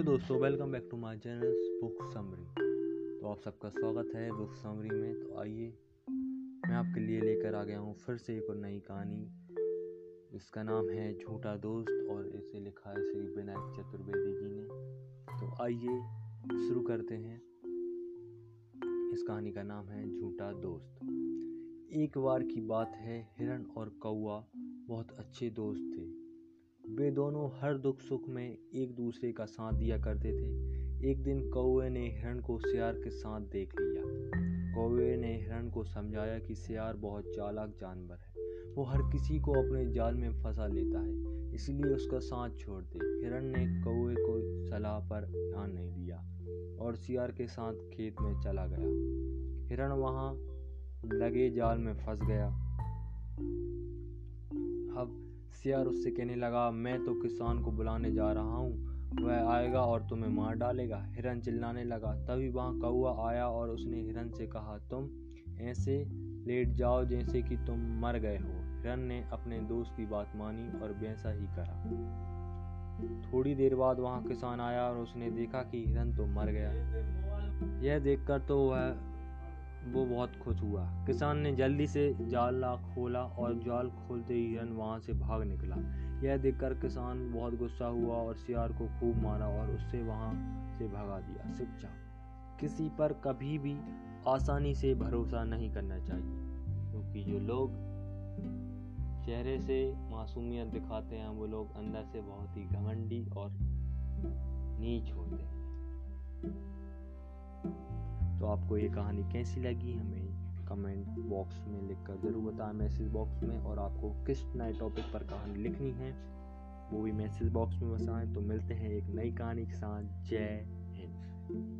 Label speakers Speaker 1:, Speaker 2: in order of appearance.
Speaker 1: दोस्तों welcome back to my channel book summary तो आप सबका स्वागत है बुक समरी में। तो आइए, मैं आपके लिए लेकर आ गया हूँ फिर से एक और नई कहानी। इसका नाम है झूठा दोस्त और इसे लिखा है श्री विनायक चतुर्वेदी जी ने। तो आइए, शुरू करते हैं। इस कहानी का नाम है झूठा दोस्त। एक बार की बात है, हिरण और कौआ बहुत अच्छे दोस्त थे। वे दोनों हर दुख सुख में एक दूसरे का साथ दिया करते थे। एक दिन कौए ने हिरण को सियार के साथ देख लिया। कौए ने हिरण को समझाया कि सियार बहुत चालाक जानवर है। वो हर किसी को अपने जाल में फंसा लेता है, इसलिए उसका साथ छोड़ दे। हिरण ने कौए को सलाह पर ध्यान नहीं दिया और सियार के साथ खेत में चला गया। हिरण वहाँ लगे जाल में फंस गया। अब सियार उससे कहने लगा, मैं तो किसान को बुलाने जा रहा हूँ। वह आएगा और तुम्हें मार डालेगा। हिरन चिल्लाने लगा। तभी वहाँ कौआ आया और उसने हिरन से कहा, तुम ऐसे लेट जाओ जैसे कि तुम मर गए हो। हिरन ने अपने दोस्त की बात मानी और वैसा ही करा। थोड़ी देर बाद वहाँ किसान आया और उसने देखा कि हिरन तो मर गया। यह देखकर तो वह वो बहुत खुश हुआ। किसान ने जल्दी से जाल खोला और जाल खोलते ही हिरन वहाँ से भाग निकला। यह देखकर किसान बहुत गुस्सा हुआ और सियार को खूब मारा और उससे वहाँ से भगा दिया। शिक्षा किसी पर कभी भी आसानी से भरोसा नहीं करना चाहिए, क्योंकि जो लोग चेहरे से मासूमियत दिखाते हैं, वो लोग अंदर से बहुत ही घमंडी और नीच होते हैं। आपको ये कहानी कैसी लगी हमें कमेंट बॉक्स में लिखकर ज़रूर बताएँ मैसेज बॉक्स में और आपको किस नए टॉपिक पर कहानी लिखनी है, वो भी मैसेज बॉक्स में बताएँ। तो मिलते हैं एक नई कहानी के साथ। जय हिंद।